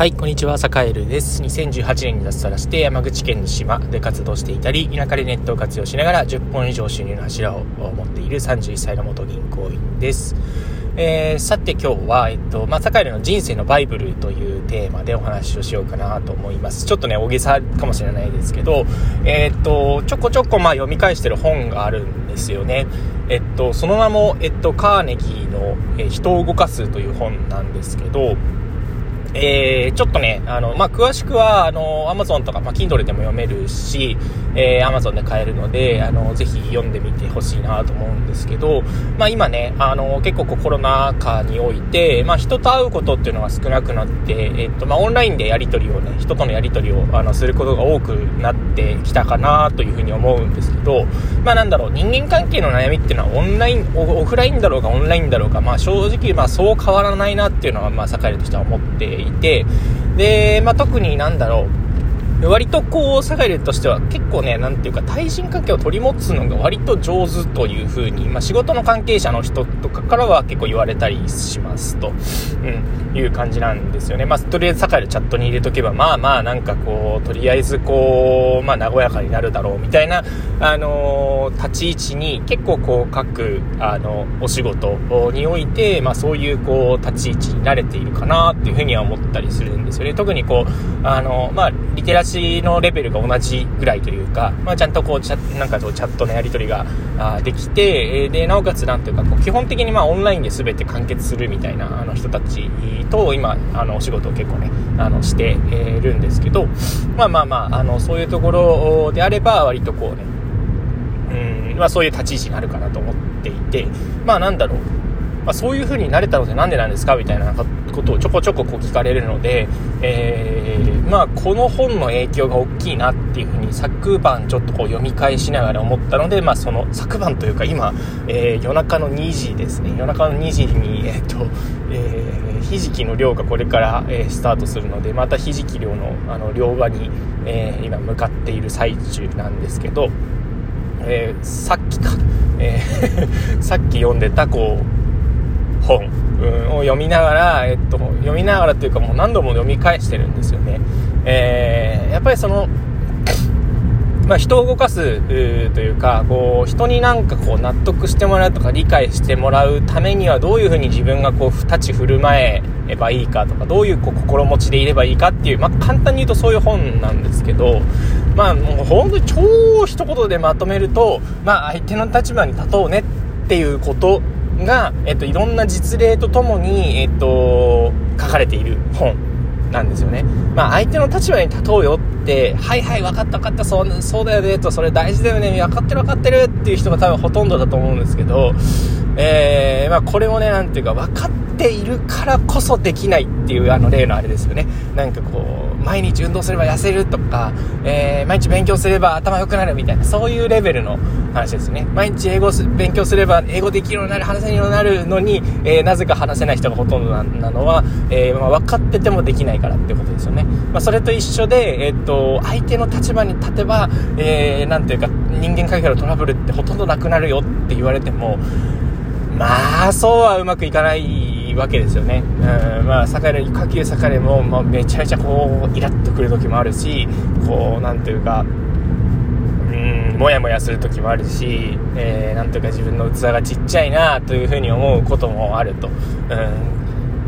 はい、こんにちは、サカエルです。2018年に脱サラして山口県の島で活動していたり、田舎でネットを活用しながら10本以上収入の柱を持っている31歳の元銀行員です。えー、さて今日は、えっと、まあ、サカエルの人生のバイブルというテーマでお話をしようかなと思います。ちょっとね、大げさかもしれないですけど、えー、っと、ちょこちょこまあ読み返してる本があるんですよね。えっと、その名も、えっと、カーネギーの、え、人を動かすという本なんですけど、えー、ちょっとね、あの、まあ、詳しくは、あの、アマゾンとか、まあ、Kindle でも読めるし、えー、Amazon で買えるので、あの、ぜひ読んでみてほしいなと思うんですけど、まあ、今ね、あの、結構コロナ禍において、まあ、人と会うことっていうのが少なくなって、えっと、まあ、オンラインでやり取りをね、人とのやり取りを、あの、することが多くなってきたかなというふうに思うんですけど、まあ、なんだろう、人間関係の悩みっていうのはオンライン、オフラインだろうがオンラインだろうが、まあ、正直、まあ、そう変わらないなっていうのは、まあ、栄えるとしては思っていて、で、まあ、特になんだろう、割とこう、サガイルとしては結構ね、なんていうか、対人関係を取り持つのが割と上手というふうに、まあ、仕事の関係者の人とかからは結構言われたりしますと、うん、いう感じなんですよね。まあ、とりあえずサガイルチャットに入れとけば、まあまあ、なんかこう、とりあえずこう、まあ、和やかになるだろうみたいな、あのー、立ち位置に結構こう、各、あの、お仕事において、まあ、そういうこう、立ち位置に慣れているかなっていうふうには思ったりするんですよね。特にこう、あの、まあ、リテラシのレベルが同じぐらいというか、まあ、ちゃんとこうチャなんかチャットのやり取りがあできて、でなおかつなんていうかこう基本的にまあオンラインで全て完結するみたいなあの人たちと今あのお仕事を結構ねあのしてるんですけどまあまあまああのそういうところであれば割とこうねうん、まあ、そういう立ち位置になるかなと思っていてまあなんだろう。まあ、そういう風になれたのって何でなんですかみたいなことをちょこちょここう聞かれるので、えー、まあ、この本の影響が大きいなっていう風に昨晩ちょっとこう読み返しながら思ったので、まあ、その昨晩というか今、えー、夜中の2時ですね。夜中の2時に、えっ、とえー、ひじきの漁がこれから、えスタートするのでまたひじき漁のあの漁場に、え今向かっている最中なんですけど、えさっきか、え さっき読んでたこう本、うん、を読みながら、えっと、読みながらっていうかもう何度も読み返してるんですよね。えー、やっぱりその、まあ、人を動かすというかこう人になんかこう納得してもらうとか理解してもらうためにはどういうふうに自分がこう立ち振る舞えばいいかとかどういうこう心持ちでいればいいかっていう、まあ、簡単に言うとそういう本なんですけど、まあ、もう本当に超一言でまとめると、まあ、相手の立場に立とうねっていうことが、えっと、いろんな実例とともに、えっと、書かれている本なんですよね。まあ、相手の立場に立とうよって、はいはい、分かった分かった、そうそうだよね、と、それ大事だよね、分かってる分かってるっていう人が多分ほとんどだと思うんですけど、えー、まあ、これもね、なんていうか、分かっているからこそできないっていう、あの、例のあれですよね。なんかこう、毎日運動すれば痩せるとか、えー、毎日勉強すれば頭良くなるみたいな、そういうレベルの話ですね。毎日英語勉強すれば英語できるようになる、話せるようになるのに、えー、なぜか話せない人がほとんどなのは、え、まあ、分かっててもできないからってことですよね。まあ、それと一緒で、えっと、相手の立場に立てば、えー、なんていうか、人間関係のトラブルってほとんどなくなるよって言われても、まあ、そうはうまくいかないわけですよね。うん、まあ、盛れ、下級盛れも、まあ、めちゃめちゃこう、イラッとくる時もあるし、こう、なんていうか、うん、モヤモヤする時もあるし、えー、なんというか自分の器がちっちゃいなというふうに思うこともあると。うん、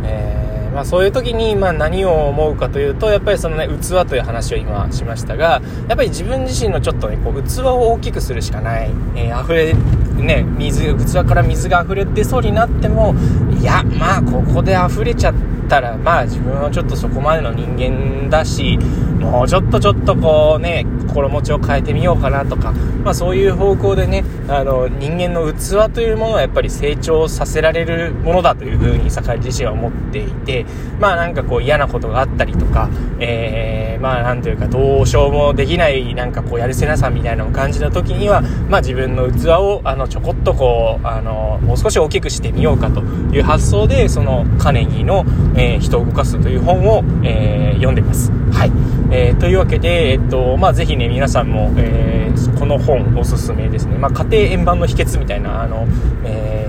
えーまあ、そういう時にまあ何を思うかというとやっぱりその、ね、器という話を今しましたがやっぱり自分自身のちょっとねこう器を大きくするしかない、えー、溢れね水器から水が溢れてそうになってもいやまあここで溢れちゃったらまあ自分はちょっとそこまでの人間だしもうちょっとちょっとこうね心持ちを変えてみようかなとか、まあ、そういう方向でねあの人間の器というものはやっぱり成長させられるものだというふうに酒井自身は思っていてまあなんかこう嫌なことがあったりとか、えー、まあなんというかどうしようもできないなんかこうやるせなさみたいなのを感じた時には、まあ、自分の器をあのちょこっとこうあのもう少し大きくしてみようかという発想でそのカネギーの、え人を動かすという本を、えー、読んでます。はい。えー、というわけで、えっと、まあ、ぜひね、皆さんも、えー、この本おすすめですね。まあ、家庭円盤の秘訣みたいな、あの、えー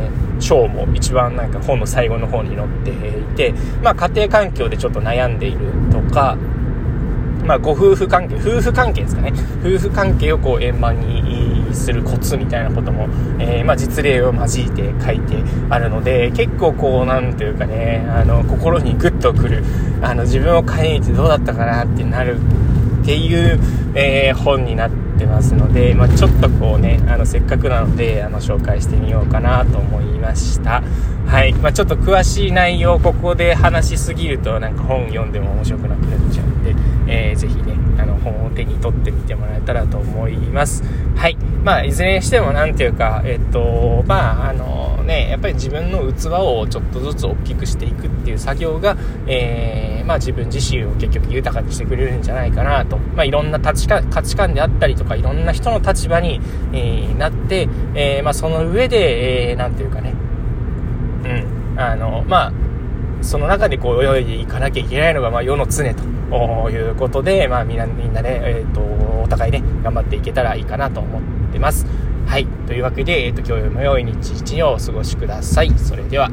章も一番なんか本の最後の方に載っていて、まあ、家庭環境でちょっと悩んでいるとか、まあ、ご夫婦関係、夫婦関係ですかね。夫婦関係をこう円満にするコツみたいなことも、えー、まあ、実例を交えて書いてあるので、結構こう、なんというかね、あの、心にグッとくる、あの、自分を変えてどうだったかなってなるっていう、えー、本になってますので、まあ、ちょっとこうね、あの、せっかくなので、あの、紹介してみようかなと思いました。はい。まあ、ちょっと詳しい内容をここで話しすぎると、なんか本読んでも面白くなくなっちゃうんで、えー、ぜひね、あの、本を手に取ってみてもらえたらと思います。はい。まあ、いずれにしても、何ていうか、えっと、まあ、あのね、やっぱり自分の器をちょっとずつ大きくしていくっていう作業が、えー、まあ、自分自身を結局豊かにしてくれるんじゃないかなと。まあ、いろんな価値観、価値観であったりとか、いろんな人の立場に、えー、なって、えー、まあ、その上で、えー、ていうかね、うん、あの、まあ、その中でこう泳いでいかなきゃいけないのが、まあ、世の常ということで、まあ、みんな、みんなね、えっ、ー、と、お互いね、頑張っていけたらいいかなと思ってます。はい。というわけで、えっ、ー、と、今日も良い日一日をお過ごしください。それでは。